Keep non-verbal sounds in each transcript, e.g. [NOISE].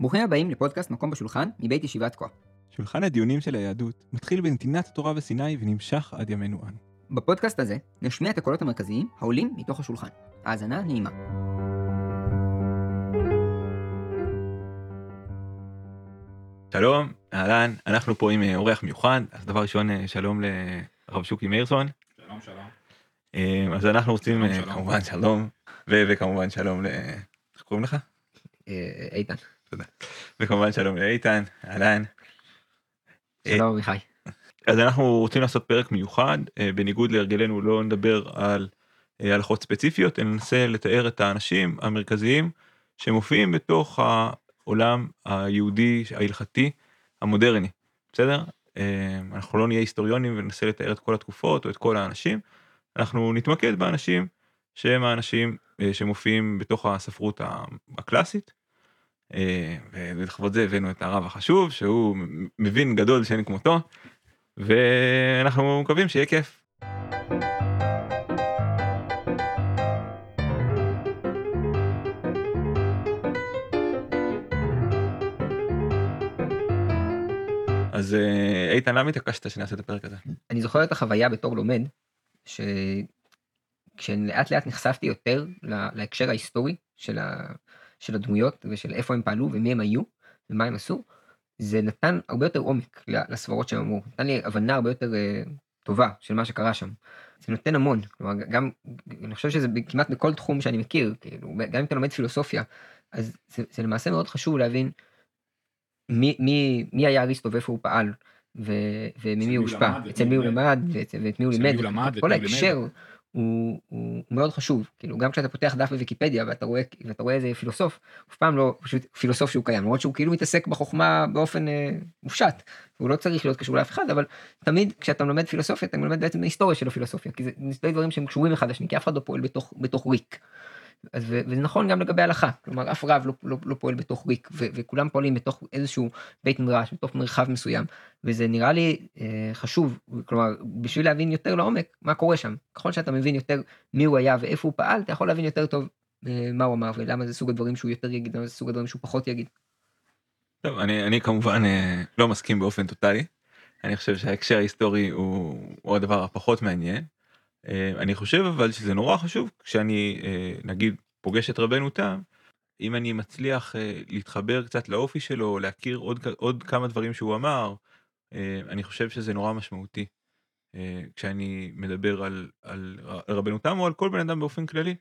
ברוכים הבאים לפודקאסט מקום בשולחן מבית ישיבת כה. שולחן הדיונים של היהדות מתחיל בנתינת התורה בסיני ונמשך עד ימינו אנו. בפודקאסט הזה נשמיע את הקולות המרכזיים העולים מתוך השולחן. האזנה נעימה. שלום, אהלן, אנחנו פה עם אה, אורח מיוחד, אז דבר ראשון אה, שלום לרב שוקי מאירסון. שלום שלום. אה, אז אנחנו רוצים שלום, שלום. כמובן שלום, ו- וכמובן שלום ל... איך קוראים לך? אה, איתן. וכמובן שלום לאיתן, אהלן. אה, שלום אביחי. אז אנחנו רוצים לעשות פרק מיוחד, אה, בניגוד להרגלנו לא נדבר על אה, הלכות ספציפיות, אלא ננסה לתאר את האנשים המרכזיים שמופיעים בתוך העולם היהודי ההלכתי המודרני, בסדר? אנחנו לא נהיה היסטוריונים וננסה לתאר את כל התקופות או את כל האנשים, אנחנו נתמקד באנשים שהם האנשים שמופיעים בתוך הספרות הקלאסית. אה, ולכבוד זה הבאנו את הרב החשוב שהוא מבין גדול שאין כמותו. ואנחנו מקווים שיהיה כיף. אז אה, איתן למה התעקשת שנעשה את הפרק הזה? אני זוכר את החוויה בתור לומד, שכשלאט לאט נחשפתי יותר לה- להקשר ההיסטורי של, ה... של הדמויות ושל איפה הם פעלו ומי הם היו ומה הם עשו, זה נתן הרבה יותר עומק לסברות שהם אמרו, נתן לי הבנה הרבה יותר אה, טובה של מה שקרה שם. זה נותן המון, כלומר גם, אני חושב שזה כמעט בכל תחום שאני מכיר, כאילו, גם אם אתה לומד פילוסופיה, אז זה, זה למעשה מאוד חשוב להבין מי, מי, מי היה אריסטו ואיפה הוא פעל, ו, וממי מי הוא הושפע, אצל מי הוא למד ואת- מי הוא לימד, כל. ההקשר הוא, הוא, מאוד חשוב, כאילו גם כשאתה פותח דף בוויקיפדיה ואתה רואה, ואתה רואה איזה פילוסוף, אף פעם לא פשוט פילוסוף שהוא קיים, למרות שהוא כאילו מתעסק בחוכמה באופן אה, מופשט, הוא לא צריך להיות קשור לאף אחד, אבל תמיד כשאתה מלמד פילוסופיה אתה מלמד בעצם היסטוריה של הפילוסופיה, כי זה שני דברים שהם קשורים אחד לשני, כי אף אחד לא פועל בתוך, בתוך ריק. אז, וזה נכון גם לגבי הלכה, כלומר אף רב לא, לא, לא פועל בתוך ריק, ו- וכולם פועלים בתוך איזשהו בית מדרש, בתוך מרחב מסוים, וזה נראה לי אה, חשוב, כלומר בשביל להבין יותר לעומק מה קורה שם, ככל שאתה מבין יותר מי הוא היה ואיפה הוא פעל, אתה יכול להבין יותר טוב אה, מה הוא אמר ולמה זה סוג הדברים שהוא יותר יגיד, למה זה סוג הדברים שהוא פחות יגיד. טוב, אני, אני כמובן אה, לא מסכים באופן טוטאלי. אני חושב שההקשר ההיסטורי הוא, הוא הדבר הפחות מעניין. אה, אני חושב אבל שזה נורא חשוב כשאני אה, נגיד פוגש את רבנו תם, אם אני מצליח אה, להתחבר קצת לאופי שלו, להכיר עוד, עוד כמה דברים שהוא אמר, אני חושב שזה נורא משמעותי. כשאני מדבר על, על רבנו תם או על כל בן אדם באופן כללי.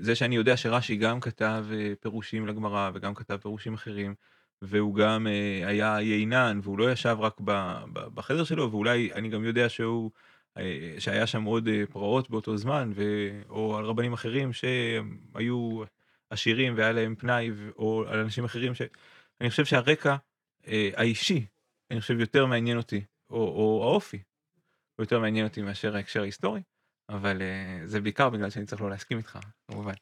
זה שאני יודע שרש"י גם כתב פירושים לגמרא וגם כתב פירושים אחרים, והוא גם היה יינן והוא לא ישב רק בחדר שלו, ואולי אני גם יודע שהוא, שהיה שם עוד אה, פרעות באותו זמן, ו... או על רבנים אחרים שהיו עשירים והיה להם פנאי, או על אנשים אחרים ש... אני חושב שהרקע אה, האישי, אני חושב יותר מעניין אותי, או, או האופי, יותר מעניין אותי מאשר ההקשר ההיסטורי, אבל אה, זה בעיקר בגלל שאני צריך לא להסכים איתך, כמובן.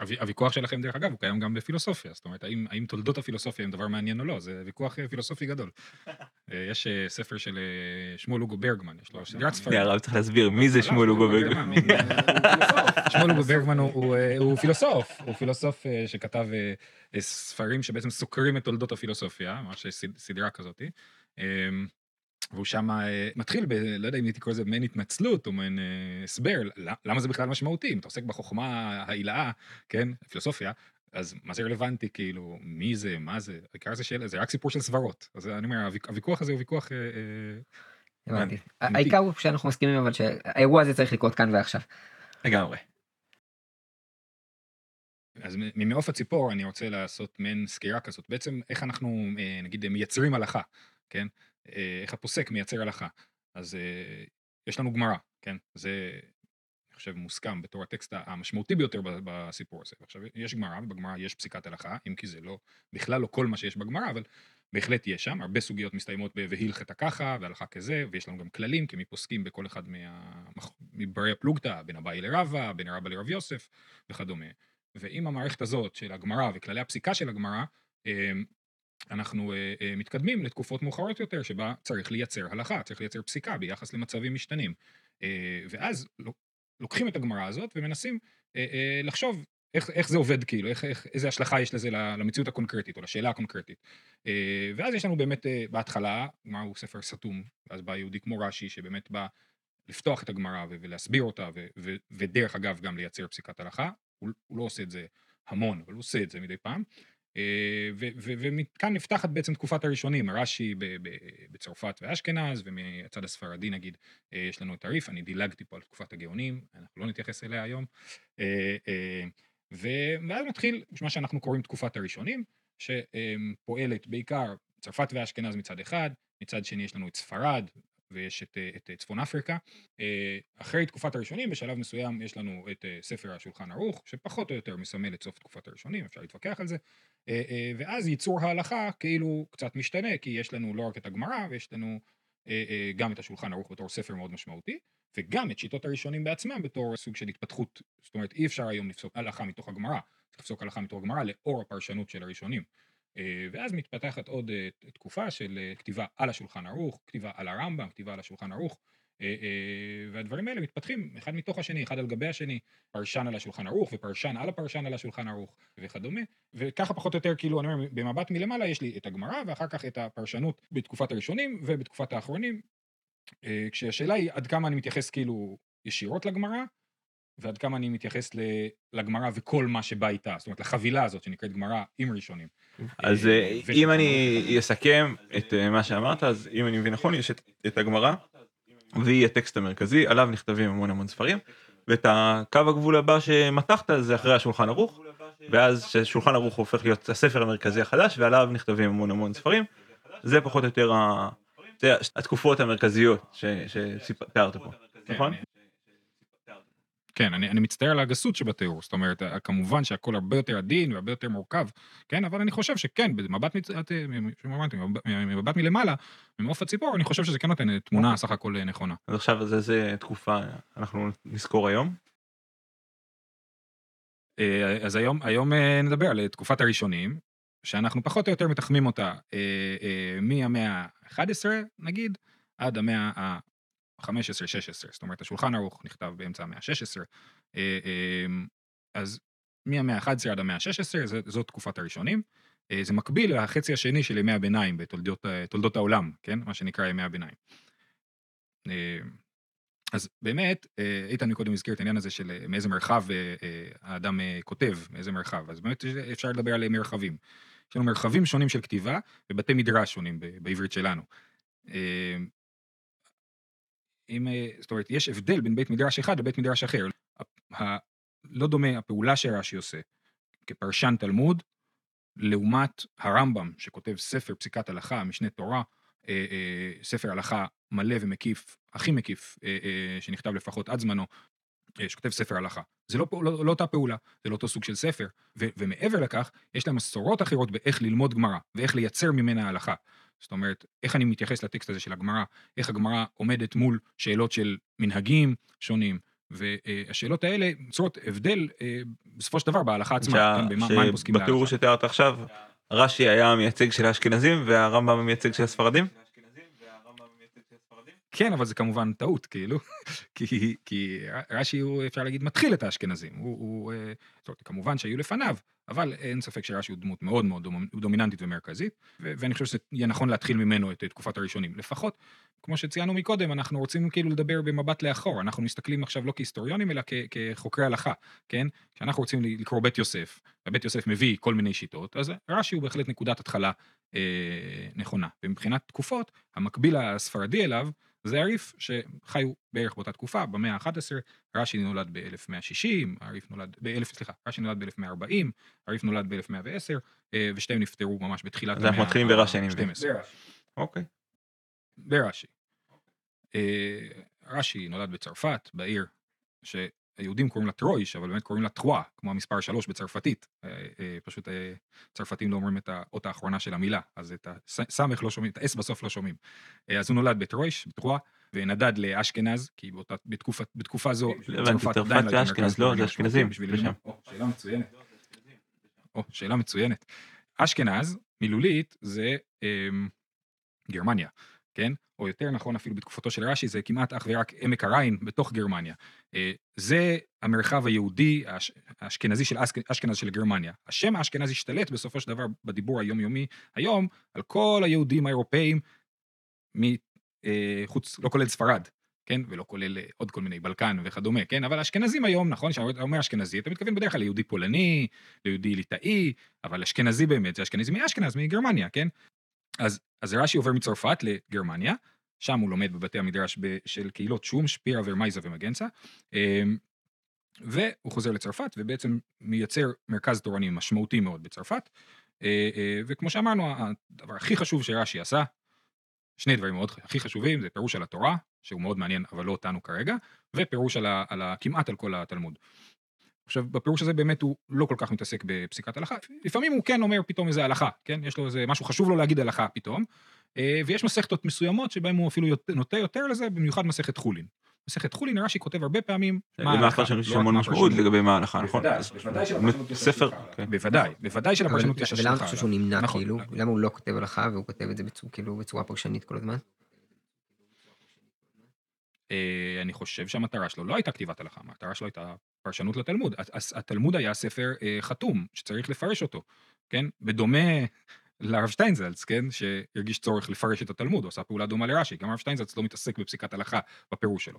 הוו- הוויכוח שלכם דרך אגב הוא קיים גם בפילוסופיה זאת אומרת האם האם תולדות הפילוסופיה הם דבר מעניין או לא זה ויכוח אה, פילוסופי גדול. אה, יש אה, ספר של אה, שמואל אוגו ברגמן יש לו סדרת ספרים. הרב צריך להסביר מי זה לא, שמואל אוגו שמואל ברגמן. שמואל אוגו ברגמן הוא- אה, פילוסוף הוא פילוסוף אה, שכתב אה, אה, ספרים שבעצם סוקרים את תולדות הפילוסופיה ממש סד- סדרה כזאתי. והוא שם אה, מתחיל ב... לא יודע אם הייתי קורא לזה מעין התנצלות או מעין אה, הסבר, למה זה בכלל משמעותי? אם אתה עוסק בחוכמה העילאה, כן, פילוסופיה, אז מה זה רלוונטי, כאילו, מי זה, מה זה, העיקר זה שאלה, זה רק סיפור של סברות. אז אני אומר, הוויכ- הוויכוח הזה הוא ויכוח... אה, הבנתי. העיקר הוא שאנחנו מסכימים אבל שהאירוע הזה צריך לקרות כאן ועכשיו. לגמרי. אז ממעוף הציפור אני רוצה לעשות מעין סקירה כזאת. בעצם איך אנחנו, נגיד, מייצרים הלכה, כן? אה, איך הפוסק מייצר הלכה. אז אה, יש לנו גמרא, כן? זה, אני חושב, מוסכם בתור הטקסט המשמעותי ביותר בסיפור הזה. עכשיו, יש גמרא, ובגמרא יש פסיקת הלכה, אם כי זה לא, בכלל לא כל מה שיש בגמרא, אבל בהחלט יש שם. הרבה סוגיות מסתיימות ב- והלכתה ככה, והלכה כזה, ויש לנו גם כללים, כי מי פוסקים בכל אחד מה- מברי הפלוגתא, בין אביי לרבא, בין רבא לרב יוסף, וכדומה. ועם המערכת הזאת של הגמרא וכללי הפסיקה של הגמרא, אמ, אנחנו אה, אה, מתקדמים לתקופות מאוחרות יותר, שבה צריך לייצר הלכה, צריך לייצר פסיקה ביחס למצבים משתנים. אה, ואז לוק- לוקחים את הגמרא הזאת ומנסים אה, אה, לחשוב איך, איך זה עובד כאילו, איך, איך, איזה השלכה יש לזה למציאות הקונקרטית או לשאלה הקונקרטית. אה, ואז יש לנו באמת אה, בהתחלה, גמרא הוא ספר סתום, ואז בא יהודי כמו רש"י שבאמת בא לפתוח את הגמרא ולהסביר אותה, ודרך אגב גם לייצר פסיקת הלכה, הוא, הוא לא עושה את זה המון, אבל הוא עושה את זה מדי פעם. אה, ומכאן נפתחת בעצם תקופת הראשונים, רש"י בצרפת ואשכנז, ומהצד הספרדי נגיד אה, יש לנו את הריף, אני דילגתי פה על תקופת הגאונים, אנחנו לא נתייחס אליה היום. אה, ואז מתחיל מה שאנחנו קוראים תקופת הראשונים, שפועלת בעיקר צרפת ואשכנז מצד אחד, מצד שני יש לנו את ספרד ויש את, אה, את צפון אפריקה. אה, אחרי תקופת הראשונים, בשלב מסוים יש לנו את אה, ספר השולחן ערוך, שפחות או יותר מסמל את סוף תקופת הראשונים, אפשר להתווכח על זה. אה, אה, ואז ייצור ההלכה כאילו קצת משתנה, כי יש לנו לא רק את הגמרא, ויש לנו אה, אה, גם את השולחן ערוך בתור ספר מאוד משמעותי, וגם את שיטות הראשונים בעצמם בתור סוג של התפתחות. זאת אומרת, אי אפשר היום לפסוק הלכה מתוך הגמרא, צריך לפסוק הלכה מתוך הגמרא לאור הפרשנות של הראשונים. אה, ואז מתפתחת עוד אה, תקופה של אה, כתיבה על השולחן ערוך, כתיבה על הרמב"ם, כתיבה על השולחן ערוך, והדברים האלה מתפתחים אחד מתוך השני, אחד על גבי השני, פרשן על השולחן ערוך ופרשן על הפרשן על השולחן ערוך וכדומה, וככה פחות או יותר כאילו אני אומר במבט מלמעלה יש לי את הגמרא ואחר כך את הפרשנות בתקופת הראשונים ובתקופת האחרונים, כשהשאלה היא עד כמה אני מתייחס כאילו ישירות לגמרא ועד כמה אני מתייחס לגמרא וכל מה שבא איתה, זאת אומרת לחבילה הזאת שנקראת גמרא עם ראשונים. אז אה, אה, אם אני אסכם את אה, מה שאמרת אז אם אני מבין נכון יש את- הגמרא והיא הטקסט המרכזי עליו נכתבים המון המון ספרים ואת הקו הגבול הבא שמתחת זה אחרי השולחן ערוך ואז ששולחן ערוך הופך להיות הספר המרכזי החדש ועליו נכתבים המון המון ספרים זה פחות או יותר התקופות המרכזיות שתיארת פה כן, נכון? כן, אני, אני מצטער על הגסות שבתיאור, זאת אומרת, אה, כמובן שהכל הרבה יותר עדין והרבה יותר מורכב, כן, אבל אני חושב שכן, במבט, מצ... אה, שאמרתי, ממבט- ממבט מלמעלה, ממעוף הציפור, אני חושב שזה כן נותן תמונה סך הכל אה, נכונה. אז עכשיו אז איזה תקופה אנחנו נזכור היום אה, אז היום, היום אה, נדבר על אה, תקופת הראשונים, שאנחנו פחות או יותר מתחמים אותה אה, אה, מהמאה ה-11 נגיד, עד המאה ה-15-16, זאת אומרת השולחן ערוך נכתב באמצע המאה ה-16, אה, אה, אז מהמאה ה-11 עד המאה ה-16 זאת תקופת הראשונים. אה, זה מקביל לחצי השני של ימי הביניים בתולדות אה, העולם, כן? מה שנקרא ימי הביניים. אז באמת, איתן מקודם הזכיר את העניין הזה של מאיזה מרחב האדם כותב, מאיזה מרחב, אז באמת אפשר לדבר על מרחבים. יש לנו מרחבים שונים של כתיבה ובתי מדרש שונים בעברית שלנו. אם, אה, זאת אומרת, יש הבדל בין בית מדרש אחד לבית מדרש אחר. ה- לא דומה הפעולה שרש"י עושה כפרשן תלמוד, לעומת הרמב"ם, שכותב ספר פסיקת הלכה, משנה תורה, אה, אה, ספר הלכה מלא ומקיף, הכי מקיף, שנכתב לפחות עד זמנו, שכותב ספר הלכה. זה לא, לא, לא אותה פעולה, זה לא אותו סוג של ספר, ו, ומעבר לכך, יש להם מסורות אחרות באיך ללמוד גמרא, ואיך לייצר ממנה הלכה. זאת אומרת, איך אני מתייחס לטקסט הזה של הגמרא, איך הגמרא עומדת מול שאלות של מנהגים שונים, והשאלות האלה יוצרות הבדל אה, בסופו של דבר בהלכה עצמה, שה- כן, במה מה הם פוסקים שבתיאור להלכה. שתיארת עכשיו רש"י היה המייצג של האשכנזים והרמב"ם המייצג של הספרדים? כן, אבל זה כמובן טעות, כאילו, [LAUGHS] כי, כי רש"י הוא, אפשר להגיד, מתחיל את האשכנזים. הוא, הוא אה, זאת אומרת, כמובן שהיו לפניו, אבל אין ספק שרש"י הוא דמות מאוד מאוד דומ- דומיננטית ומרכזית, ו- ואני חושב שזה יהיה נכון להתחיל ממנו את תקופת הראשונים. לפחות, כמו שציינו מקודם, אנחנו רוצים כאילו לדבר במבט לאחור, אנחנו מסתכלים עכשיו לא כהיסטוריונים, אלא כ- כחוקרי הלכה, כן? כשאנחנו רוצים לקרוא בית יוסף, ובית יוסף מביא כל מיני שיטות, אז רש"י הוא בהחלט נקודת התחלה אה, נכונה. ומבחינת תקופות, המקביל הספרדי אליו, זה הריף שחיו בערך באותה תקופה, במאה ה-11, רש"י נולד ב-1160, הריף נולד, ב-1000, סליחה, רש"י נולד ב-1140, הריף נולד ב-1110, אה, ושתיהם נפטרו ממש בתחילת אז אנחנו מתחילים ברש"י, אני מבין. ה-12. אוקיי. ברש"י. אה, רש"י נולד בצרפת, בעיר שהיהודים קוראים לה טרויש, אבל באמת קוראים לה טרואה, כמו המספר שלוש בצרפתית. אה, אה, פשוט אה, צרפתים לא אומרים את האות האחרונה של המילה, אז את הסמך לא שומעים, את האס בסוף לא שומעים. אז הוא נולד בטרויש, בטרואה, ונדד לאשכנז, כי באותה, בתקופה, בתקופה זו, צרפת עדיין זה הייתה מרכז לא, זה אשכנזים, שאלה מצוינת. או, שאלה מצוינת. אשכנז, מילולית, זה גרמניה, כן? או יותר נכון אפילו בתקופתו של רש"י, זה כמעט אך ורק עמק הריין בתוך גרמניה. אה, זה המרחב היהודי, האשכנזי של אשכ- אשכנז של גרמניה. השם האשכנזי השתלט בסופו של דבר בדיבור היומיומי היום על כל היהודים האירופאים, מחוץ, לא כולל ספרד, כן? ולא כולל אה, עוד כל מיני בלקן וכדומה, כן? אבל האשכנזים היום, נכון, כשאתה אומר אשכנזי, אתה מתכוון בדרך כלל ליהודי פולני, ליהודי ליטאי, אבל אשכנזי באמת, זה אשכנזי מאשכנז, מגרמניה, כן? אז, אז רש"י עובר מצרפת לגרמניה, שם הוא לומד בבתי המדרש של קהילות שום, שפירא ורמייזה ומגנצה, אמ, והוא חוזר לצרפת ובעצם מייצר מרכז תורני משמעותי מאוד בצרפת, אה, אה, וכמו שאמרנו, הדבר הכי חשוב שרש"י עשה, שני דברים מאוד הכי חשובים, זה פירוש על התורה, שהוא מאוד מעניין, אבל לא אותנו כרגע, ופירוש על, ה, על ה, כמעט על כל התלמוד. עכשיו, בפירוש הזה באמת הוא לא כל כך מתעסק בפסיקת הלכה, לפעמים הוא כן אומר פתאום איזה הלכה, כן? יש לו איזה משהו חשוב לו להגיד הלכה פתאום, אה, ויש מסכתות מסוימות שבהן הוא אפילו נוטה יותר לזה, במיוחד מסכת חולין. מסכת חולין, רש"י כותב הרבה פעמים מה למה ההלכה, יש לא רק המון מה משמעות. לגבי מה ההלכה, נכון? בוודאי, שלפרשנות יש השלכה. כן. בוודאי, בוודאי שלפרשנות אבל- יש ולמה השלכה. אתה חושב שהוא נמנע נכון. כאילו? למה הוא לא כותב הלכה והוא כותב את זה בצורה, כאילו, בצורה פרשנית כל הזמן? אה, אני חושב שהמטרה שלו לא הייתה כתיבת הלכה, המטרה שלו הייתה פרשנות לתלמוד. התלמוד היה ספר אה, חתום, שצריך לפרש אותו, כן? בדומה לרב שטיינזלץ, כן? שהרגיש צורך לפרש את התלמוד, הוא עשה פעולה דומה לרש"י, גם הרב שטיינזלץ לא מתעסק בפסיקת הלכה בפירוש שלו.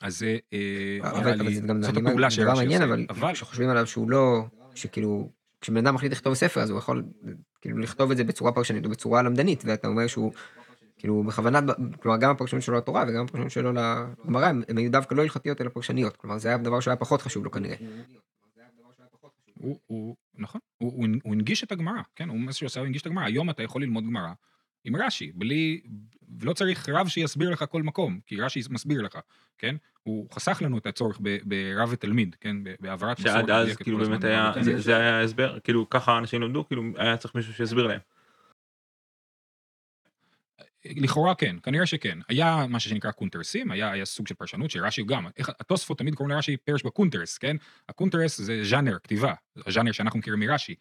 אז זה אה, נראה אבל לי- אבל זה גם זאת הפעולה שרש"י מעניין, עושה. אבל אבל כשחושבים עליו שהוא לא, שכאילו, כשבן אדם מחליט לכתוב ספר אז הוא יכול כאילו לכתוב את זה בצורה פרשנית או בצורה למדנית, ואתה אומר שהוא כאילו בכוונת, כלומר גם הפרשנות שלו לתורה וגם הפרשנות שלו לגמרא הם היו דווקא לא הלכתיות אלא פרשניות, כלומר זה היה דבר שהיה פחות חשוב לו כנראה. הוא, הוא, נכון, הוא, הוא, הוא הנגיש את הגמרא, כן, הוא מה שהוא עשה, הוא הנגיש את הגמרא. היום אתה יכול ללמוד גמרא עם רש"י, בלי, ולא צריך רב שיסביר לך כל מקום, כי רש"י מסביר לך, כן? הוא חסך לנו את הצורך ברב ותלמיד, כן? בהעברת מסורת שעד אז כאילו באמת היה. זה- זה היה ההסבר, כאילו ככה אנשים למדו, כאילו היה צריך מישהו שיסביר להם. לכאורה כן, כנראה שכן. היה מה שנקרא קונטרסים, היה, היה סוג של פרשנות שרש"י גם, איך, התוספות תמיד קוראים לרש"י פרש בקונטרס, כן? הקונטרס זה ז'אנר כתיבה, הז'אנר שאנחנו מכירים מרש"י,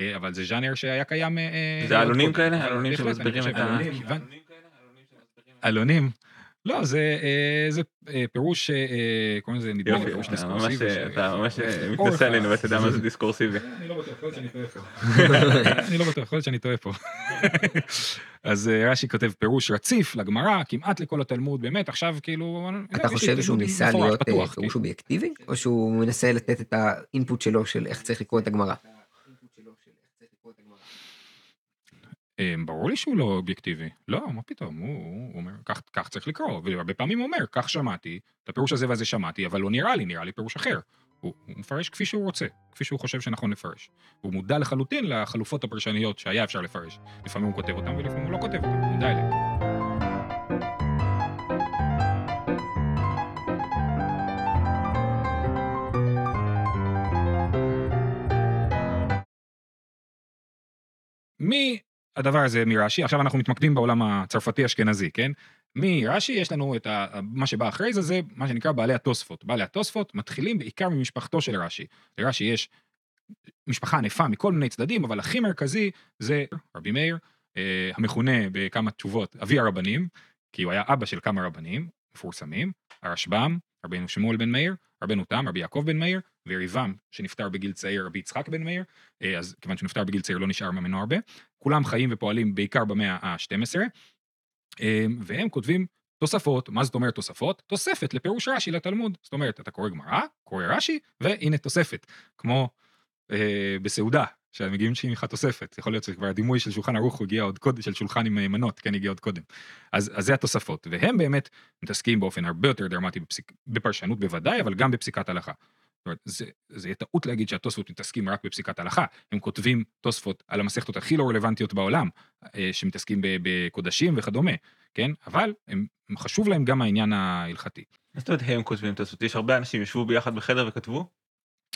אה, אבל זה ז'אנר שהיה קיים... אה, זה עלונים. כאלה? אבל עלונים שמסבירים את ה... עלונים. לא, זה, אה, זה אה, פירוש, אה, קוראים לזה נדמה לי פירוש אתה דיסקורסיבי. אתה ממש מתנשא עלינו ואתה יודע מה זה דיסקורסיבי. [LAUGHS] אני לא בטוח, יכול להיות שאני טועה פה. [LAUGHS] אני לא בטוח, יכול להיות שאני טועה פה. [LAUGHS] אז רש"י כותב פירוש רציף לגמרא, כמעט לכל התלמוד, באמת, עכשיו כאילו... אתה יש לי חושב שהוא תלמוד ניסה להיות פירוש כאילו. אובייקטיבי או שהוא מנסה לתת את האינפוט שלו של איך צריך לקרוא את הגמרא? אה, ברור לי שהוא לא אובייקטיבי. לא, מה פתאום, הוא הוא אומר, "כך- כך צריך לקרוא, והרבה פעמים הוא אומר, כך שמעתי, את הפירוש הזה והזה שמעתי, אבל לא נראה לי, נראה לי פירוש אחר. הוא הוא מפרש כפי שהוא רוצה, כפי שהוא חושב שנכון לפרש. הוא מודע לחלוטין לחלופות הפרשניות שהיה אפשר לפרש. לפעמים הוא כותב אותם ולפעמים הוא לא כותב הוא מודע אליהם. מהדבר הזה מרש"י, עכשיו אנחנו מתמקדים בעולם הצרפתי-אשכנזי, כן? מרש"י יש לנו את ה, מה שבא אחרי זה, זה מה שנקרא בעלי התוספות. בעלי התוספות מתחילים בעיקר ממשפחתו של רש"י. לרש"י יש משפחה ענפה מכל מיני צדדים, אבל הכי מרכזי זה רבי מאיר, אה, המכונה בכמה תשובות אבי הרבנים, כי הוא היה אבא של כמה רבנים מפורסמים, הרשב"ם, רבינו שמואל בן מאיר, רבנו תם, רבי יעקב בן מאיר, ויריבם שנפטר בגיל צעיר, רבי יצחק בן מאיר, אה, אז כיוון שהוא נפטר בגיל צעיר לא נשאר ממנו הרבה. כולם חיים ופועלים בעיקר במאה ה-12, אה, והם כותבים תוספות, מה זאת אומרת תוספות? תוספת לפירוש רש"י לתלמוד. זאת אומרת, אתה קורא גמרא, קורא רש"י, והנה תוספת. כמו אה, בסעודה, שמגיעים לך תוספת. יכול להיות שכבר הדימוי של שולחן ערוך הגיע עוד קודם, של שולחן עם אה, מנות, כן, הגיע עוד קודם. אז, אז זה התוספות, והם באמת מתעסקים באופן הרבה יותר דרמטי בפסיק, בפרשנות בוודאי, אבל גם בפסיקת הלכה. זאת אומרת, זה, זה יהיה טעות להגיד שהתוספות מתעסקים רק בפסיקת הלכה. הם כותבים תוספות על המסכתות הכי לא רלוונטיות בעולם, אה, שמתעסקים בקודשים וכדומה, כן? אבל הם, חשוב להם גם העניין ההלכתי. מה זאת אומרת הם כותבים תוספות? הרבה אנשים ישבו ביחד בחדר וכתבו?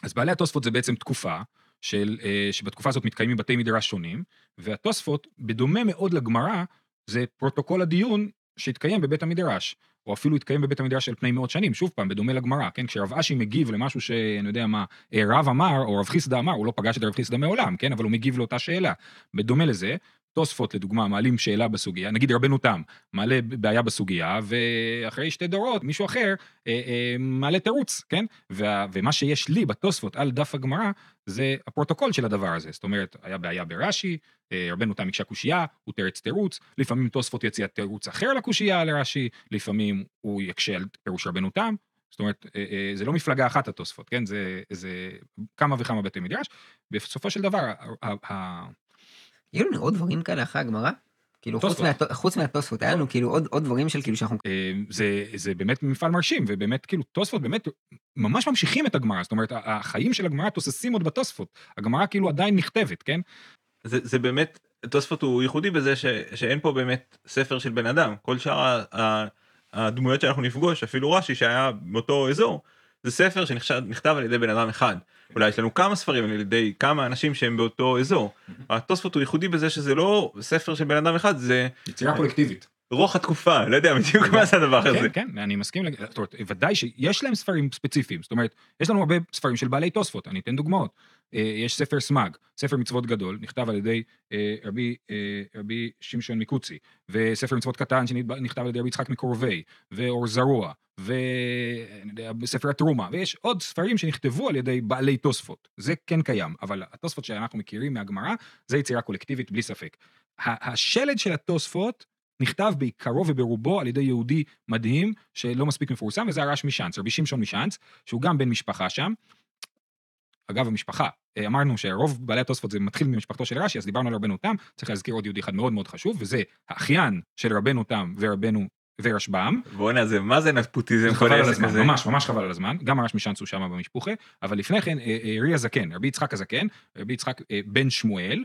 אז בעלי התוספות זה בעצם תקופה של, אה, שבתקופה הזאת מתקיימים בתי מדרש שונים, והתוספות, בדומה מאוד לגמרא, זה פרוטוקול הדיון שהתקיים בבית המדרש, או אפילו התקיים בבית המדרש על פני מאות שנים, שוב פעם, בדומה לגמרא, כן? כשרב אשי מגיב למשהו שאני יודע מה, אה, רב אמר, או רב חיסדא אמר, הוא לא פגש את רב חיסדא מעולם, כן? אבל הוא מגיב לאותה שאלה. בדומה לזה, תוספות לדוגמה מעלים שאלה בסוגיה, נגיד רבנו תם מעלה בעיה בסוגיה, ואחרי שתי דורות מישהו אחר אה, אה, מעלה תירוץ, כן? וה, ומה שיש לי בתוספות על דף הגמרא זה הפרוטוקול של הדבר הזה, זאת אומרת, היה בעיה ברש"י, אה, רבנו תם הקשה קושייה, הוא תרץ תירוץ, לפעמים תוספות יציע תירוץ אחר לקושייה לרש"י, לפעמים הוא יקשה על פירוש רבנו תם, זאת אומרת, אה, אה, זה לא מפלגה אחת התוספות, כן? זה, זה כמה וכמה בתי מדרש, בסופו של דבר, ה- ה- היו לנו עוד דברים כאלה אחרי הגמרא? כאילו חוץ. מה- חוץ מהתוספות, היה לנו כאילו עוד עוד דברים של כאילו שאנחנו... אה, זה, זה באמת מפעל מרשים, ובאמת כאילו תוספות באמת ממש ממשיכים את הגמרא, זאת אומרת, החיים של הגמרא תוססים עוד בתוספות, הגמרא כאילו עדיין נכתבת, כן? זה, זה באמת, תוספות הוא ייחודי בזה ש, שאין פה באמת ספר של בן אדם. כל שאר ה- הדמויות שאנחנו נפגוש, אפילו רש"י שהיה באותו אזור, זה ספר שנכתב על ידי בן אדם אחד. אולי יש לנו כמה ספרים על ידי כמה אנשים שהם באותו אזור. התוספות הוא ייחודי בזה שזה לא ספר של בן אדם אחד, זה יצירה קולקטיבית. רוח התקופה, לא יודע בדיוק מה זה הדבר הזה. כן, כן, אני מסכים, זאת אומרת, ודאי שיש להם ספרים ספציפיים, זאת אומרת, יש לנו הרבה ספרים של בעלי תוספות, אני אתן דוגמאות. אה, יש ספר סמג, ספר מצוות גדול, נכתב על ידי אה, רבי, אה, רבי שמשון מקוצי, וספר מצוות קטן שנכתב על ידי רבי יצחק מקורבי, ואור זרוע, וספר התרומה, ויש עוד ספרים שנכתבו על ידי בעלי תוספות, זה כן קיים, אבל התוספות שאנחנו מכירים מהגמרא, זה יצירה קולקטיבית בלי ספק. השלד של התוספות נכתב בעיקרו וברובו על ידי יהודי מדהים, שלא מספיק מפורסם, וזה הרש משאנץ, רבי שמשון משאנץ, שהוא גם בן משפחה שם. אגב, המשפחה, אה, אמרנו שרוב בעלי התוספות זה מתחיל ממשפחתו של רש"י, אז דיברנו על רבנו תם, צריך להזכיר עוד יהודי אחד מאוד מאוד חשוב, וזה האחיין של רבנו תם ורבנו ורשב"ם. בואנה זה מה זה נפוטיזם כל העסק הזה. ממש ממש חבל על הזמן, גם הרש משאנץ הוא שם במשפוחה, אבל לפני כן, אה, אה, רי הזקן, רבי יצחק הזקן, רבי יצחק אה, בן שמואל,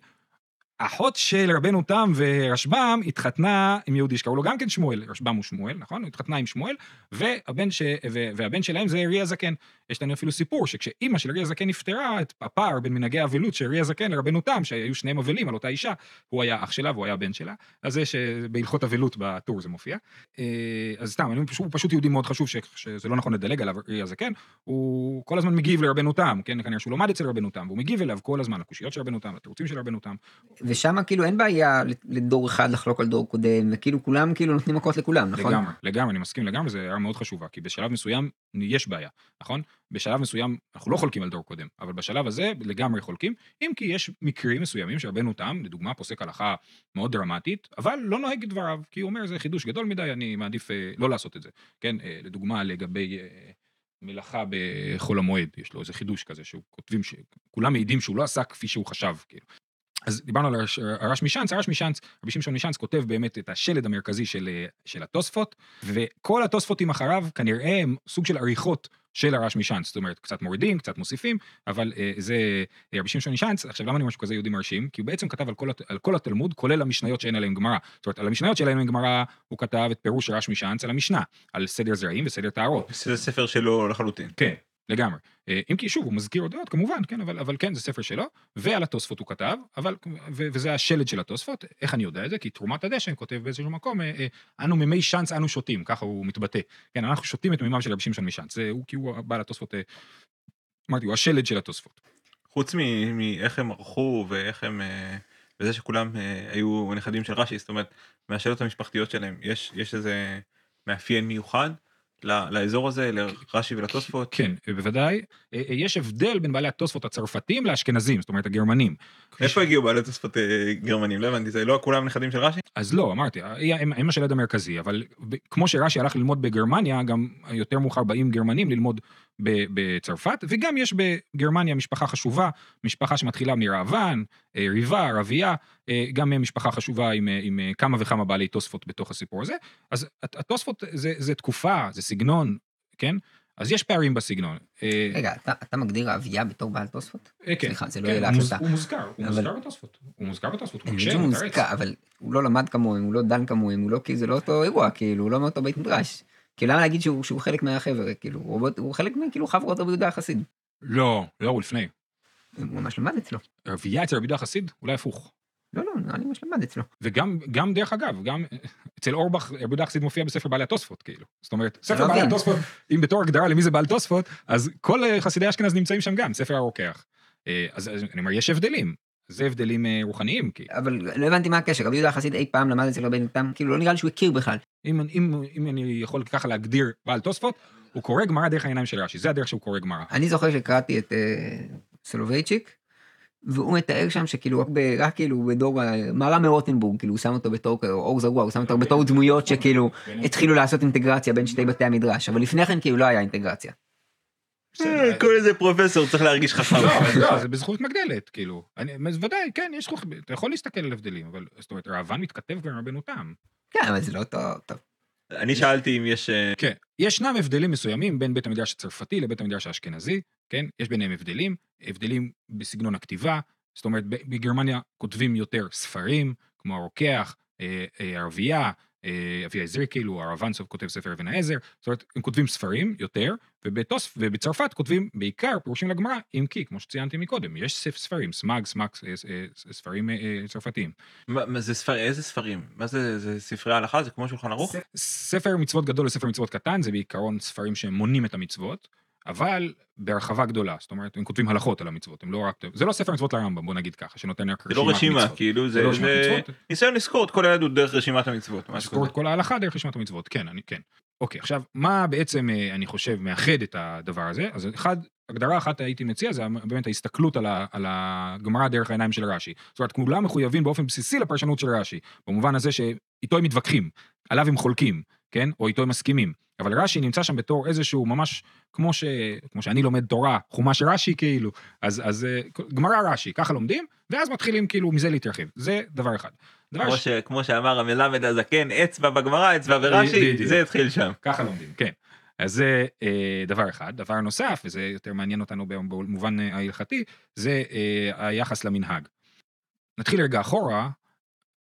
אחות של רבנו תם ורשב"ם התחתנה עם יהודי שקראו לו גם כן שמואל, רשב"ם הוא שמואל, נכון? הוא התחתנה עם שמואל, והבן, ש... והבן שלהם זה רי הזקן. יש לנו אפילו סיפור שכשאימא של רי הזקן נפטרה, את הפער בין מנהגי האבלות של רי הזקן לרבנו תם, שהיו שניהם אבלים על אותה אישה, הוא היה אח שלה והוא היה בן שלה, אז זה שבהלכות אבלות בטור זה מופיע. אה, אז סתם, אני פשוט, הוא פשוט יהודי מאוד חשוב, ש... שזה לא נכון לדלג עליו, רי הזקן, הוא כל הזמן מגיב לרבנו תם, כן? כנראה שהוא למד אצל רבנו תם, והוא מגיב אליו כל הזמן, לקושיות של רבנו תם, לתירוצים של רבנו תם. ושם כאילו אין בעיה לדור אחד לחלוק על דור קודם, וכאילו כולם כאילו נותנים מכות לכולם, נכון? לגמרי, לגמרי, אני מסכים לגמרי, זו הערה מאוד חשובה, כי בשלב מסוים יש בעיה, נכון? בשלב מסוים אנחנו לא חולקים על דור קודם, אבל בשלב הזה לגמרי חולקים, אם כי יש מקרים מסוימים שרבנו תם, לדוגמה פוסק הלכה מאוד דרמטית, אבל לא נוהג את דבריו, כי הוא אומר זה חידוש גדול מדי, אני מעדיף אה, לא לעשות את זה, כן? אה, לדוגמה לגבי אה, מלאכה בחול המועד, יש לו איזה חידוש כזה, שהוא כותבים, שכולם מעידים שהוא לא עשה כפי שהוא חשב, כאילו. אז דיברנו על הרש, משאנץ, הרש משאנץ, רבי שמשון משאנץ כותב באמת את השלד המרכזי של, אה, של התוספות, וכל התוספותים אחריו כנראה הם סוג של עריכות של הרש משאנץ, זאת אומרת, קצת מורידים, קצת מוסיפים, אבל אה, זה אה, רבי שמשון משאנץ, עכשיו למה אני אומר שהוא כזה יהודי מרשים? כי הוא בעצם כתב על כל, על כל התלמוד, כולל המשניות שאין עליהן גמרא. זאת אומרת, על המשניות שאין עליהן גמרא, הוא כתב את פירוש הרש משאנץ על המשנה, על סדר זרעים וסדר טהרות. זה ספר שלו לחלוטין. כן, לגמרי. אה, אם כי שוב, הוא מזכיר עוד דעות כמובן, כן, אבל, אבל כן, זה ספר שלו, ועל התוספות הוא כתב, אבל, ו, וזה השלד של התוספות, איך אני יודע את זה? כי תרומת הדשן כותב באיזשהו מקום, אה, אה, אנו מימי שאנץ אנו שותים, ככה הוא מתבטא. כן, אנחנו שותים את מימיו של רבי שמשון משאנץ, זה הוא כי הוא בעל התוספות, אה, אמרתי, הוא השלד של התוספות. חוץ מאיך הם ערכו ואיך הם אה, וזה שכולם אה, היו נכדים של רש"י זאת אומרת מהשאלות המשפחתיות שלהם יש יש איזה מאפיין מיוחד לאזור הזה לרש"י ולתוספות. כן, בוודאי. אה, אה, יש הבדל בין בעלי התוספות הצרפתים לאשכנזים, זאת אומרת הגרמנים. איפה הגיעו בעלי תוספות אה, גרמנים לא הבנתי זה לא כולם נכדים של רש"י? אז לא, אמרתי, הם, השלד המרכזי, אבל כמו שרש"י הלך ללמוד בגרמניה, גם יותר מאוחר באים גרמנים ללמוד בצרפת, וגם יש בגרמניה משפחה חשובה, משפחה שמתחילה מראב"ן, אה, ריבה, רבייה, אה, גם משפחה חשובה עם, עם כמה וכמה בעלי תוספות בתוך הסיפור הזה. אז הת- התוספות זה, זה תקופה, זה סגנון, כן? אז יש פערים בסגנון. אה, רגע, אתה, אתה מגדיר אביה בתור בעל תוספות? אה, כן, סליחה, זה לא כן, יהיה מוז- להקלטה. הוא מוזכר, הוא אבל- מוזכר בתוספות. הוא מוזכר בתוספות, הוא מקשה, הוא. מוזכר, אבל הוא לא למד כמוהם, הוא לא דן כמוהם, הוא לא, כי זה לא אותו אירוע, כאילו, הוא לא מאותו בית מדרש. כאילו, למה להגיד שהוא, שהוא חלק מהחבר'ה, כאילו, הוא, הוא חלק מכאילו חברות רבי יהודה החסיד. לא, לא, הוא לפני. הוא ממש למד אצלו. רבייה אצל רבי יהודה החסיד, אולי הפוך. לא, לא, לי ממש למד אצלו. וגם, גם דרך אגב, גם אצל אורבך, יהודה החסיד מופיע בספר בעלי התוספות, כאילו. זאת אומרת, ספר בעלי. התוספות, אם בתור הגדרה למי זה בעל תוספות, אז כל אה, חסידי אשכנז נמצאים שם גם, ספר הרוקח. אה, אז, אז אני אומר, יש הבדלים. זה הבדלים אה, רוחניים, כי אבל לא הבנתי מה הקשר, רבי יהודה החסיד אי פעם למד אצל רבנו תם, כאילו לא נראה לי שהוא הכיר בכלל. אם, אם, אם אני יכול ככה להגדיר בעל תוספות, הוא קורא גמרא דרך העיניים של רש"י, זה הדרך שהוא קורא גמרא. אני זוכר שקראתי את סולובייצ'יק, והוא מתאר שם שכאילו רק, ב, רק כאילו בדור, ה- מהר"ם מרוטנבורג, כאילו הוא שם אותו בתור כזה, אור זרוע, הוא שם אותו בתור דמויות שכאילו התחילו לעשות אינטגרציה בין שתי בתי המדרש, אבל לפני כן כאילו לא היה אינטגרציה. בסדר. כל איזה פרופסור צריך להרגיש חכם. לא, לא, זה בזכות מגדלת, כאילו. ודאי, כן, יש חוכ... אתה יכול להסתכל על הבדלים, אבל זאת אומרת, ראב"ן מתכתב גם עם רבנו תם. כן, אבל זה לא טוב. אני שאלתי אם יש... אה, כן, ישנם הבדלים מסוימים בין בית המדרש הצרפתי לבית המדרש האשכנזי, כן? יש ביניהם הבדלים, הבדלים בסגנון הכתיבה, זאת אומרת, בגרמניה כותבים יותר ספרים, כמו הרוקח, אה, אה, ערבייה, אה, העזרי כאילו, הרב אנסוב כותב ספר אבן העזר, זאת אומרת, הם כותבים ספרים יותר, ובתוס, ובצרפת כותבים בעיקר פירושים לגמרא, אם כי, כמו שציינתי מקודם, יש ספ- ספרים, סמ"ג, סמ"ק, ספרים צרפתיים. מה מה זה ספר... איזה ספרים? מה זה? זה ספרי הלכה? זה כמו שולחן ערוך? ספר מצוות גדול וספר מצוות קטן, זה בעיקרון ספרים שמונים את המצוות, אבל בהרחבה גדולה, זאת אומרת, הם כותבים הלכות על המצוות, הם לא רק... זה לא ספר מצוות לרמב"ם, בוא נגיד ככה, שנותן רק זה לא רשימת רשימה, מצוות. כאילו זה זה לא רשימת זה מצוות, ניסיון לזכור את כל היהדות דרך רשימת המצוות. לזכור את. כל ההלכה דרך רשימת המצוות, כן, אני כן. אוקיי, עכשיו, מה בעצם, אה, אני חושב, מאחד את הדבר הזה? אז אחד, הגדרה אחת הייתי מציע, זה באמת ההסתכלות על, ה, על הגמרא דרך העיניים של רש"י. זאת אומרת, כולם מחויבים באופן בסיסי לפרשנות של רש"י, במובן הזה שאיתו הם מתווכחים, עליו הם חולקים, כן? או איתו הם מסכימים. אבל רש"י נמצא שם בתור איזשהו ממש, כמו, ש, כמו שאני לומד תורה, חומש רש"י כאילו, אז, אז אה, גמרא רש"י, ככה לומדים, ואז מתחילים כאילו מזה להתרחב. זה דבר אחד. דבר כמו ש... כמו שאמר המלמד הזקן, אצבע בגמרא, אצבע ברש"י. זה התחיל שם. ככה לומדים, כן. אז זה אה, דבר אחד. דבר נוסף, וזה יותר מעניין אותנו במובן אה, ההלכתי, זה אה, היחס למנהג. נתחיל רגע אחורה.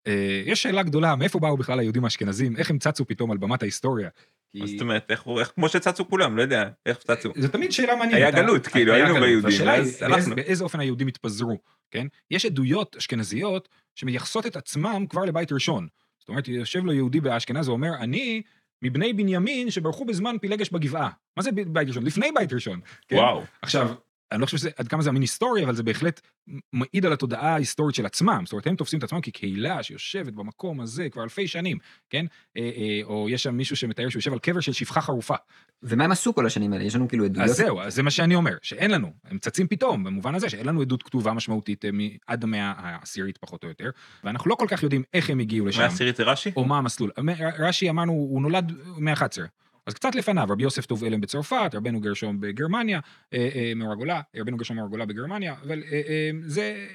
אה, יש שאלה גדולה, מאיפה באו בכלל היהודים האשכנזים? איך הם צצו פתאום על במת ההיסטוריה? מה זאת אומרת, איך כמו שצצו כולם, לא יודע, איך צצו. זה תמיד שאלה מעניינת. היה? גלות, כאילו, היינו. ביהודים, היא, באיזה- הלכנו. באיזה אופן היהודים התפזרו, כן? יש עדויות אשכנזיות שמייחסות את עצמם כבר לבית ראשון. זאת אומרת, יושב לו יהודי באשכנז ואומר, אני מבני בנימין שברחו בזמן פילגש בגבעה. מה זה בית ראשון? לפני בית ראשון. כן? וואו. עכשיו, אני לא חושב שזה, עד כמה זה אמין היסטורי, אבל זה בהחלט מעיד על התודעה ההיסטורית של עצמם. זאת אומרת, הם תופסים את עצמם כקהילה שיושבת במקום הזה כבר אלפי שנים, כן? אה, אה, או יש שם מישהו שמתאר שהוא יושב על קבר של שפחה חרופה. ומה הם עשו כל השנים האלה? יש לנו כאילו עדויות. אז זהו, אז זה מה שאני אומר, שאין לנו, הם צצים פתאום, במובן הזה שאין לנו עדות כתובה משמעותית אה, מ- עד המאה העשירית פחות או יותר, ואנחנו לא כל כך יודעים איך הם הגיעו לשם, מהעשירית זה רש"י? או מה המסלול. רש"י אמרנו, הוא נולד מאה ה-11. אז קצת לפניו, רבי יוסף טוב אלם בצרפת, רבנו גרשום בגרמניה, אה, אה, מאור הגולה, רבנו גרשום מאור הגולה בגרמניה, אבל אה, זה,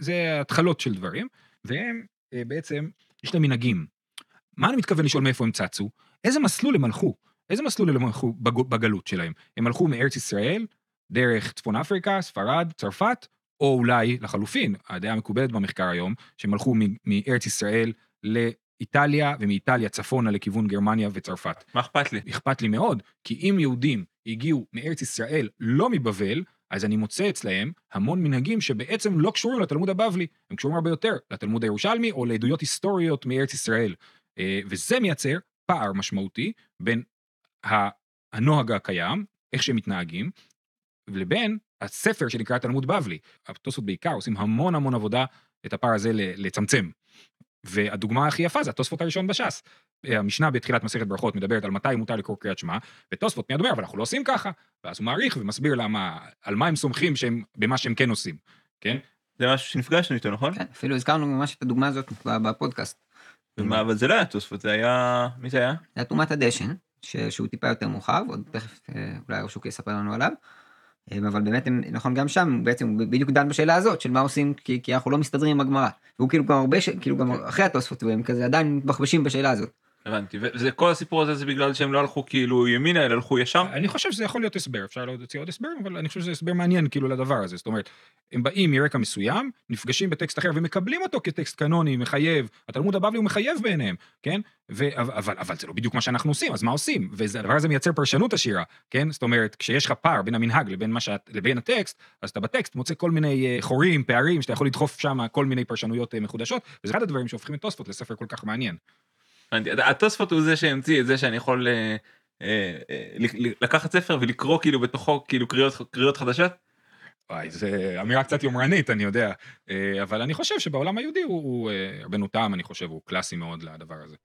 זה התחלות של דברים, והם בעצם, יש להם מנהגים. מה אני מתכוון לשאול מאיפה הם צצו? איזה מסלול הם הלכו? איזה מסלול הם הלכו בג- בגלות שלהם? הם הלכו מארץ ישראל, דרך צפון אפריקה, ספרד, צרפת, או אולי לחלופין, הדעה המקובלת במחקר היום, שהם הלכו מארץ ישראל לאיטליה, ומאיטליה צפונה לכיוון גרמניה וצרפת. מה אכפת לי? אכפת לי מאוד, כי אם יהודים הגיעו מארץ ישראל לא מבבל, אז אני מוצא אצלהם המון מנהגים שבעצם לא קשורים לתלמוד הבבלי, הם קשורים הרבה יותר לתלמוד הירושלמי או לעדויות היסטוריות מארץ ישראל. אה, וזה מייצר פער משמעותי בין הנוהג הקיים, איך שהם מתנהגים, לבין הספר שנקרא תלמוד בבלי. התוספות בעיקר עושים המון המון עבודה את הפער הזה לצמצם. והדוגמה הכי יפה זה התוספות הראשון בש"ס. המשנה בתחילת מסכת ברכות מדברת על מתי מותר לקרוא קריאת שמע, ותוספות מיד אומר, אבל אנחנו לא עושים ככה. ואז הוא מעריך ומסביר למה, על מה הם סומכים שהם, במה שהם כן עושים, כן? זה משהו שנפגשנו איתו, נכון? כן, אפילו הזכרנו ממש את הדוגמה הזאת בפודקאסט. ומה, אבל זה לא היה תוספות, זה היה... מי זה היה? זה היה תרומת הדשן, ש... שהוא טיפה יותר מאוחר, ועוד תכף אה, אולי הרשוק יספר לנו עליו. אה, אבל באמת, נכון, גם שם, בעצם בדיוק דן בשאלה הזאת, של מה עושים, כי, כי אנחנו לא מסתדרים עם הגמרא. והוא כאילו גם הרבה, ש... כאילו גם אחרי התוספות, והם כזה עדיין מתבחבשים בשאלה הזאת. הבנתי, וזה כל הסיפור הזה זה בגלל שהם לא הלכו כאילו ימינה, אלא הלכו ישר? אני חושב שזה יכול להיות הסבר, אפשר להוציא עוד הסברים, אבל אני חושב שזה הסבר מעניין כאילו לדבר הזה. זאת אומרת, הם באים מרקע מסוים, נפגשים בטקסט אחר ומקבלים אותו כטקסט קנוני, מחייב, התלמוד הבבלי הוא מחייב בעיניהם, כן? ו- אבל, אבל, אבל זה לא בדיוק מה שאנחנו עושים, אז מה עושים? והדבר הזה מייצר פרשנות עשירה, כן? זאת אומרת, כשיש לך פער בין המנהג לבין, מה שאת, לבין הטקסט, אז אתה בטקסט מוצא כל מיני אה, חורים, פערים, שאתה יכול לדחוף שם כל מיני פרשנויות אה, מחודשות, וזה אחד הדברים שהופכים את תוספות לספר כל כך מעניין. הבנתי. התוספות הוא זה שהמציא את זה שאני יכול אה, אה, אה, לקחת ספר ולקרוא כאילו בתוכו כאילו קריאות קריאות חדשות? וואי, זו אמירה קצת יומרנית, אני יודע. אה, אבל אני חושב שבעולם היהודי הוא, הוא אה, רבנו תם, אני חושב, הוא קלאסי מאוד לדבר הזה.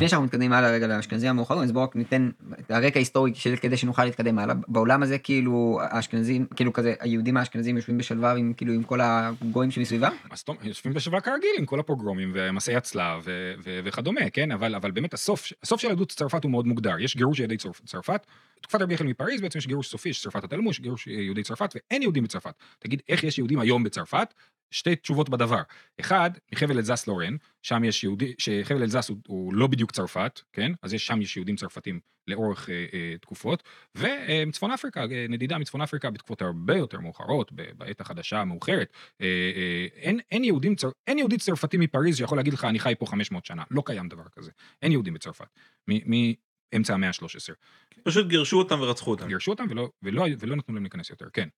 לפני שאנחנו מתקדמים הלאה רגע לאשכנזים המאוחרים, אז בואו רק ניתן הרקע ההיסטורי של כדי שנוכל להתקדם הלאה. בעולם הזה כאילו האשכנזים, כאילו כזה היהודים האשכנזים יושבים בשלווה עם כאילו עם כל הגויים שמסביבם? יושבים בשבעה כרגיל עם כל הפוגרומים ומסעי הצלב וכדומה, כן? אבל, אבל באמת הסוף, הסוף של יהדות צרפת הוא מאוד מוגדר. יש גירוש צרפ, צרפת, בתקופת רבי יחל מפריז בעצם יש גירוש סופי, יש צרפת התלמוד, יש גירוש יהודי צרפת ואין יהודים בצרפת. תגיד, איך יש יהודים היום בצרפת? שתי תשובות בדבר. אחד, מחבל אלזס לורן, שם יש יהודי, שחבל אלזס הוא, הוא לא בדיוק צרפת, כן? אז יש, שם יש יהודים צרפתים לאורך אה, אה, תקופות, ומצפון אפריקה, אה, נדידה מצפון אפריקה בתקופות הרבה יותר מאוחרות, בעת החדשה המאוחרת. אה, אה, אין, אין, יהודים, צר, אין יהודי צרפתי מפריז שיכול להגיד לך, אני חי פה 500 שנה, לא קיים דבר כזה. אין יהודים בצרפת. מאמצע המאה ה-13. פשוט גירשו אותם ורצחו אותם. גירשו אותם ולא, ולא, ולא נתנו להם להיכנס יותר, כן.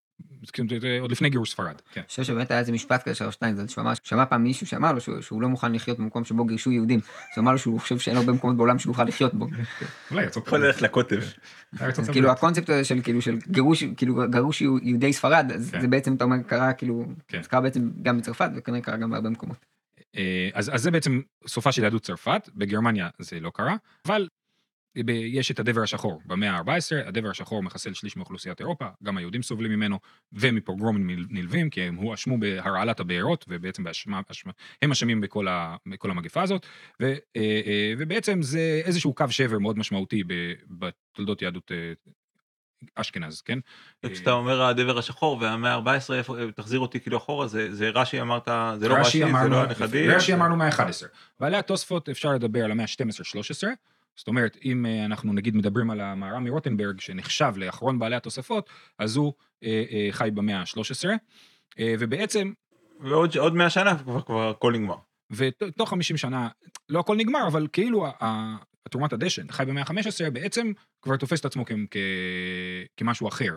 עוד לפני גירוש ספרד, כן. אני חושב שבאמת היה איזה משפט כזה של שטיינזלד, שהוא אמר, שמע פעם מישהו שאמר לו שהוא, שהוא לא מוכן לחיות במקום שבו גירשו יהודים. אז הוא אמר לו שהוא חושב שאין הרבה מקומות בעולם שהוא יוכל לחיות בו. אולי ארצות יכול ללכת לקוטב. אז כאילו הקונספט הזה של כאילו של גירוש, כאילו גירוש יהודי ספרד, כן. זה בעצם, אתה אומר, קרה כאילו, כן. זה קרה בעצם גם בצרפת וכנראה קרה גם בהרבה מקומות. אה, אז, אז זה בעצם סופה של יהדות צרפת, בגרמניה זה לא קרה, אבל יש את הדבר השחור במאה ה-14, הדבר השחור מחסל שליש מאוכלוסיית אירופה, גם היהודים סובלים ממנו, ומפוגרומים נל- נלווים, כי הם הואשמו בהרעלת הבארות, ובעצם באשמה, אשמה, הם אשמים בכל, ה, בכל המגפה הזאת, ו, אה, אה, ובעצם זה איזשהו קו שבר מאוד משמעותי בתולדות יהדות אה, אשכנז, כן? כשאתה אומר הדבר השחור והמאה ה-14, איפה- תחזיר אותי כאילו אחורה, זה זה רש"י אמרת, זה לא רש"י, זה לא הנכדים. רש"י אמרנו מאה ה-11. בעלי התוספות אפשר לדבר על המאה ה-12-13, זאת אומרת, אם אה, אנחנו נגיד מדברים על המהר"ם מרוטנברג, שנחשב לאחרון בעלי התוספות, אז הוא אה, אה, חי במאה ה-13, אה, ובעצם, ועוד עוד 100 שנה כבר כבר הכל נגמר. ותוך 50 שנה, לא הכל נגמר, אבל כאילו תרומת הדשן, חי במאה ה-15, בעצם כבר תופס את עצמו כ- כ- כמשהו אחר.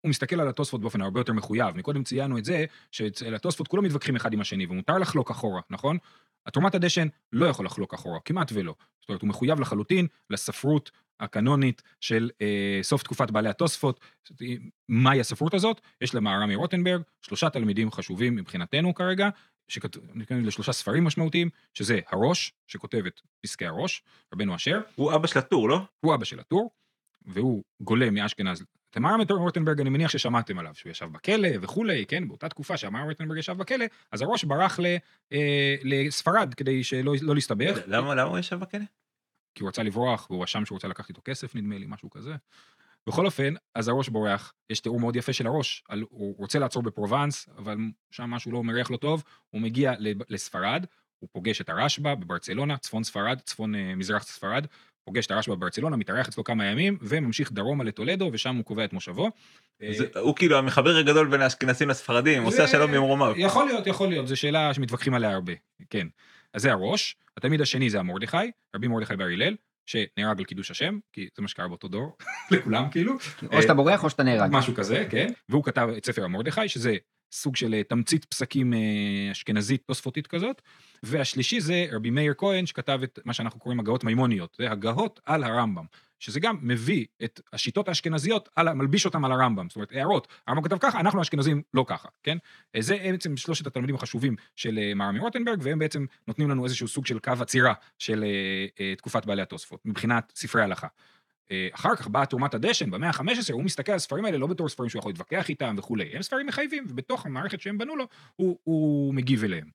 הוא מסתכל על התוספות באופן הרבה יותר מחויב. מקודם ציינו את זה, שאצל התוספות כולם מתווכחים אחד עם השני, ומותר לחלוק אחורה, נכון? התרומת הדשן לא יכול לחלוק אחורה, כמעט ולא. זאת אומרת, הוא מחויב לחלוטין לספרות הקנונית של אה, סוף תקופת בעלי התוספות. מהי הספרות הזאת? יש למהר"ם מרוטנברג שלושה תלמידים חשובים מבחינתנו כרגע, שכתובים לשלושה ספרים משמעותיים, שזה הראש, שכותב את פסקי הראש, רבנו אשר, הוא אבא של הטור, לא? הוא אבא של הטור, והוא גולה מאשכנז. את מהר"ם רוטנברג אני מניח ששמעתם עליו, שהוא ישב בכלא וכולי, כן, באותה תקופה שהמהר"ם רוטנברג ישב בכלא, אז הראש ברח ל, אה, לספרד כדי שלא לא להסתבך, למה למה הוא ישב בכלא? כי הוא רצה לברוח, והוא אשם שהוא רצה לקחת איתו כסף נדמה לי, משהו כזה. בכל אופן, אז הראש בורח, יש תיאור מאוד יפה של הראש, על, הוא רוצה לעצור בפרובנס, אבל שם משהו לא מריח לו טוב, הוא מגיע לספרד, הוא פוגש את הרשב"א בברצלונה, צפון ספרד, צפון אה, מזרח ספרד, פוגש את הרשב"א בברצלונה, מתארח אצלו כמה ימים, וממשיך דרומה לטולדו, ושם הוא קובע את מושבו. אה, זה- הוא כאילו המחבר הגדול בין האשכנזים לספרדים, עושה זה- השלום במרומיו. יכול להיות, יכול להיות, זו שאלה שמתווכחים עליה הרבה, כן. אז זה הראש, התלמיד השני זה המרדכי, רבי מרדכי בר הלל, שנהרג על קידוש השם, כי זה מה שקרה באותו דור, [LAUGHS] לכולם כאילו. או שאתה בורח או שאתה נהרג. משהו כזה, כן. והוא כתב את ספר המרדכי, שזה סוג של אה, תמצית פסקים אה, אשכנזית תוספותית כזאת. והשלישי זה רבי מאיר כהן, שכתב את מה שאנחנו קוראים הגהות מימוניות, זה הגהות על הרמב"ם. שזה גם מביא את השיטות האשכנזיות, על, מלביש אותם על הרמב"ם, זאת אומרת הערות, הרמב"ם כתב ככה, אנחנו האשכנזים לא ככה, כן? אה, זה בעצם שלושת התלמידים החשובים של מרמי רוטנברג, והם בעצם נותנים לנו איזשהו סוג של קו עצירה של תקופת בעלי התוספות, מבחינת ספרי הלכה. אה, אחר כך באה תרומת הדשן במאה ה-15, הוא מסתכל על הספרים האלה לא בתור ספרים שהוא יכול להתווכח איתם וכולי, הם ספרים מחייבים, ובתוך המערכת שהם בנו לו, הוא, הוא מגיב אליהם.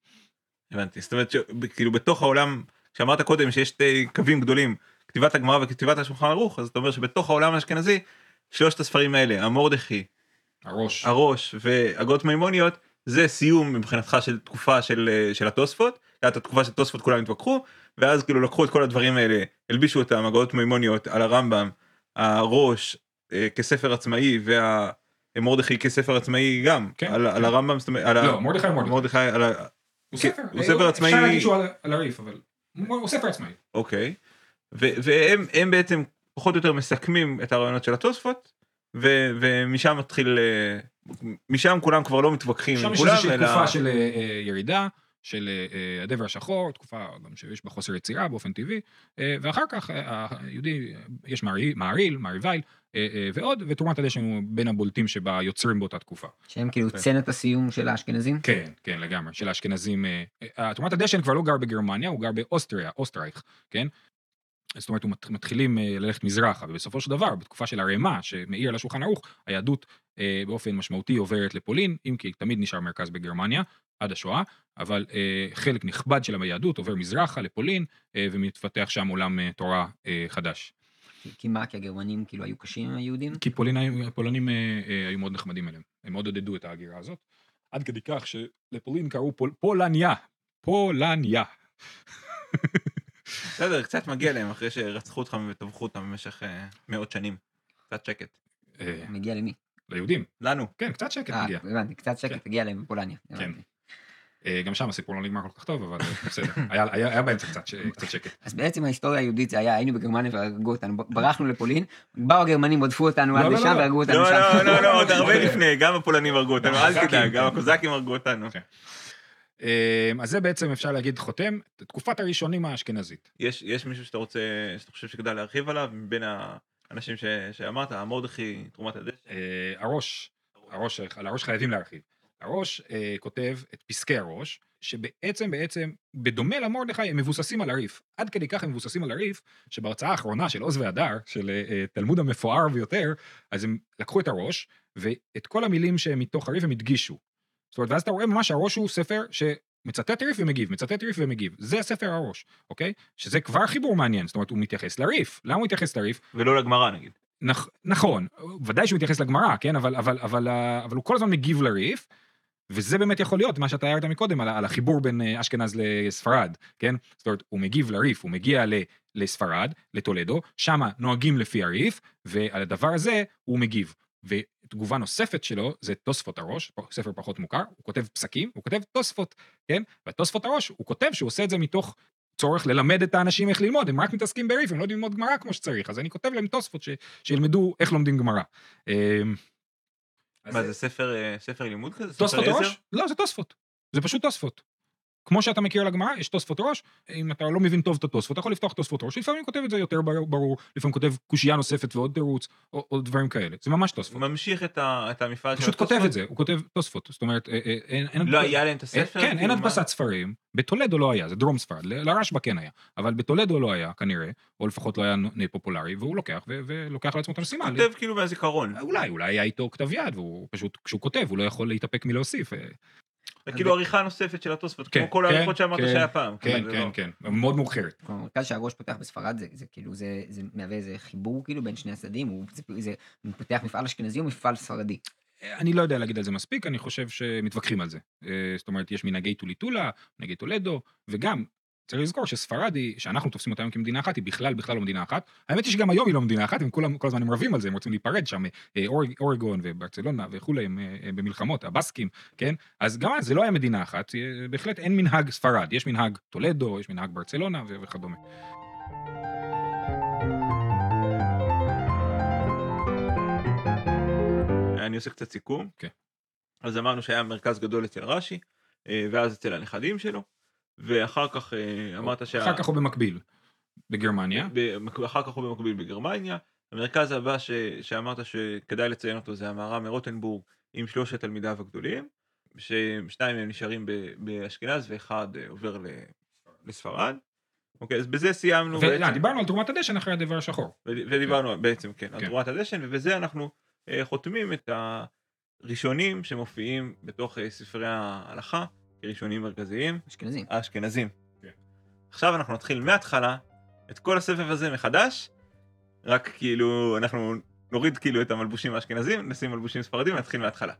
הבנתי, זאת אומרת שכאילו בתוך העולם, כשאמרת קודם שיש שתי קווים גדולים, כתיבת הגמרא וכתיבת השולחן ערוך, אז אתה אומר שבתוך העולם האשכנזי, שלושת הספרים האלה, המורדכי, הראש. הראש והגות מימוניות, זה סיום מבחינתך של תקופה של, אה, של התוספות, הייתה תקופה של תוספות כולם התווכחו, ואז כאילו לקחו את כל הדברים האלה, הלבישו אותם, הגות מימוניות על הרמב"ם, הראש אה, כספר עצמאי והמורדכי כספר עצמאי גם, כן, על, כן. על הרמב"ם, זאת אומרת, לא, מרדכי מרדכי. מרדכי, על ה... הוא כן, ספר, הוא ספר עצמאי- אפשר להגיד שהוא על- הריף, אבל הוא ספר עצמאי. אוקיי, והם הם בעצם פחות או יותר מסכמים את הרעיונות של התוספות, ו- ומשם מתחיל, אה, משם כולם כבר לא מתווכחים שם יש איזושהי. תקופה של אה, אה, ירידה, של אה, אה, הדבר השחור, תקופה גם שיש בה חוסר יצירה באופן טבעי, אה, ואחר כך היהודי, יש מעריל, מעריבייל ועוד, ותרומת הדשן הוא בין הבולטים שבה יוצרים באותה תקופה. שהם כאילו כן. צנת הסיום של האשכנזים? כן, כן, לגמרי, של האשכנזים. תרומת הדשן כבר לא גר בגרמניה, הוא גר באוסטריה, אוסטרייך, כן? זאת אומרת, מתחילים ללכת מזרחה, ובסופו של דבר, בתקופה של הרמ"א, שמאיר על השולחן ערוך, היהדות באופן משמעותי עוברת לפולין, אם כי תמיד נשאר מרכז בגרמניה, עד השואה, אבל אה, חלק נכבד של היהדות עובר מזרחה לפולין, אה, ומתפתח שם עולם אה, תורה אה, חדש. כי- כי מה, כי הגרמנים כאילו היו קשים עם היהודים? כי פולין, הפולנים אה, אה, היו מאוד נחמדים אליהם, הם מאוד עודדו את ההגירה הזאת, עד כדי כך שלפולין קראו פול, פולניה, פולניה. [LAUGHS] בסדר, קצת מגיע להם אחרי שרצחו אותך וטבחו אותם במשך אה, מאות שנים. קצת שקט. אה, מגיע למי? ליהודים, לנו. כן, קצת שקט אה, מגיע. הבנתי, קצת כן. שקט הגיע להם בפולניה. כן. אה, גם שם הסיפור לא נגמר כל כך טוב, אבל אה, בסדר, היה, היה, היה באמצע קצת, ש- קצת שקט. אז בעצם ההיסטוריה היהודית זה היה, היינו בגרמניה והרגו אותנו, ברחנו לפולין, באו הגרמנים, רדפו אותנו לא, עד לא, לשם לא. והרגו אותנו לא, שם. לא, לא, לא, עוד הרבה [LAUGHS] לפני, גם הפולנים הרגו אותנו, אל תדאג, גם כן. הקוזקים הרגו אותנו. כן. אה, אז זה בעצם אפשר להגיד חותם, תקופת הראשונים האשכנזית. יש יש מישהו שאתה רוצה, שאתה חושב שכדאי להרחיב עליו, מבין האנשים ש- שאמרת, מרדכי, תרומת הדשא? הראש, הראש, על הראש חייבים להרחיב. הראש אה, כותב את פסקי הראש, שבעצם בעצם, בדומה למרדכי, הם מבוססים על הריף. עד כדי כך הם מבוססים על הריף, שבהרצאה האחרונה של עוז והדר, של אה, אה, תלמוד המפואר ביותר, אז הם לקחו את הראש, ואת כל המילים שהם מתוך הריף הם הדגישו. זאת אומרת, ואז אתה רואה ממש שהראש הוא ספר שמצטט ריף ומגיב, מצטט ריף ומגיב. זה ספר הראש, אוקיי? שזה כבר חיבור מעניין, זאת אומרת, הוא מתייחס לריף. למה הוא מתייחס לריף? ולא לגמרא נגיד. נכ, נכון, ודאי שהוא מתייחס לגמרא, כן? אבל, אבל, אבל, אבל הוא כל הזמן מגיב לריף, וזה באמת יכול להיות מה שאתה הערת מקודם על, על החיבור בין אה, אשכנז לספרד, כן? זאת אומרת, הוא מגיב לריף, הוא מגיע ל, לספרד, לטולדו, שמה נוהגים לפי הריף, ועל הדבר הזה הוא מגיב. ותגובה נוספת שלו זה תוספות הראש, ספר פחות מוכר, הוא כותב פסקים, הוא כותב תוספות, כן? והתוספות הראש, הוא כותב שהוא עושה את זה מתוך צורך ללמד את האנשים איך ללמוד, הם רק מתעסקים בריף, הם לא יודעים ללמוד גמרא כמו שצריך, אז אני כותב להם תוספות ש, שילמדו איך לומדים גמרא. מה זה ספר אה, ספר לימוד כזה? תוספות ספר עזר? ראש? לא, זה תוספות. זה פשוט תוספות. כמו שאתה מכיר לגמרא, יש תוספות ראש, אם אתה לא מבין טוב את התוספות, אתה יכול לפתוח תוספות ראש, לפעמים כותב את זה יותר ברור, לפעמים כותב קושייה נוספת ועוד תירוץ, או, או דברים כאלה, זה ממש תוספות. ממשיך את ה- את המפעל של פשוט כותב התוספות? את זה, הוא כותב תוספות, זאת אומרת, אה, אה, אין... אין לא היה להם את הספר? כן, אין כאילו? הדפסת ספרים, בטולדו לא היה, זה דרום ספרד, לרשב"א כן היה, אבל בטולדו לא היה כנראה, או לפחות לא היה פופולרי, והוא לוקח, ולוקח לעצמו את המשימה. כותב כאילו מהזיכרון. אולי, אולי היה איתו כתב יד, והוא פשוט, כשהוא כותב, הוא לא יכול להתאפק מלהוסיף. אה, זה כאילו עריכה נוספת של התוספות, כן, כמו כל כן, העריכות שאמרת כן, שהיה פעם. כן, כן, לא. כן, מאוד מאוחרת. כלומר, המרכז שהראש פותח בספרד זה, זה כאילו זה, מהווה איזה חיבור כאילו בין שני הצדדים, הוא, זה, פותח מפעל אשכנזי או מפעל ספרדי. אני לא יודע להגיד על זה מספיק, אני חושב שמתווכחים על זה. אה, זאת אומרת, יש מנהגי טוליטולה, מנהגי טולדו, וגם, צריך לזכור שספרד היא, שאנחנו תופסים אותה היום כמדינה אחת, היא בכלל בכלל לא מדינה אחת. האמת היא שגם היום היא לא מדינה אחת, הם כולם, כל הזמן הם רבים על זה, הם רוצים להיפרד שם, אה, אור- אורגון וברצלונה וכולי, הם אה, אה, במלחמות, הבסקים, כן? אז גם אז זה לא היה מדינה אחת, בהחלט אין מנהג ספרד, יש מנהג טולדו, יש מנהג ברצלונה וכדומה. אני עושה קצת סיכום. כן. אז אמרנו שהיה מרכז גדול אצל רש"י, ואז אצל הנכדים שלו, ואחר כך אה, אמרת שה... אחר כך הוא במקביל, בגרמניה. אחר כך הוא במקביל בגרמניה. המרכז הבא ש... שאמרת שכדאי לציין אותו זה המהר"ם מרוטנבורג עם שלושת תלמידיו הגדולים, ששניים מהם נשארים ב... באשכנז ואחד אה, עובר ל... לספרד. אוקיי, אז בזה סיימנו ולא, דיברנו על תרומת הדשן אחרי הדבר השחור. ו- ודיברנו בעצם כן על כן. תרומת הדשן ובזה אנחנו אה, חותמים את הראשונים שמופיעים בתוך אה, ספרי ההלכה כראשונים מרכזיים אשכנזים. האשכנזים. כן. עכשיו אנחנו נתחיל מההתחלה את כל הסבב הזה מחדש רק כאילו אנחנו נוריד כאילו את המלבושים האשכנזים נשים מלבושים ספרדים ונתחיל מההתחלה.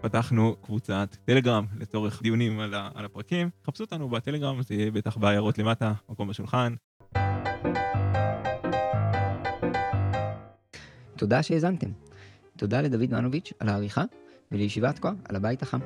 פתחנו קבוצת טלגרם לצורך דיונים על, ה- על הפרקים חפשו אותנו בטלגרם זה יהיה בטח בעיירות למטה מקום בשולחן תודה שהאזנתם. תודה לדוד מנוביץ' על העריכה, ולישיבת כה על הבית החם.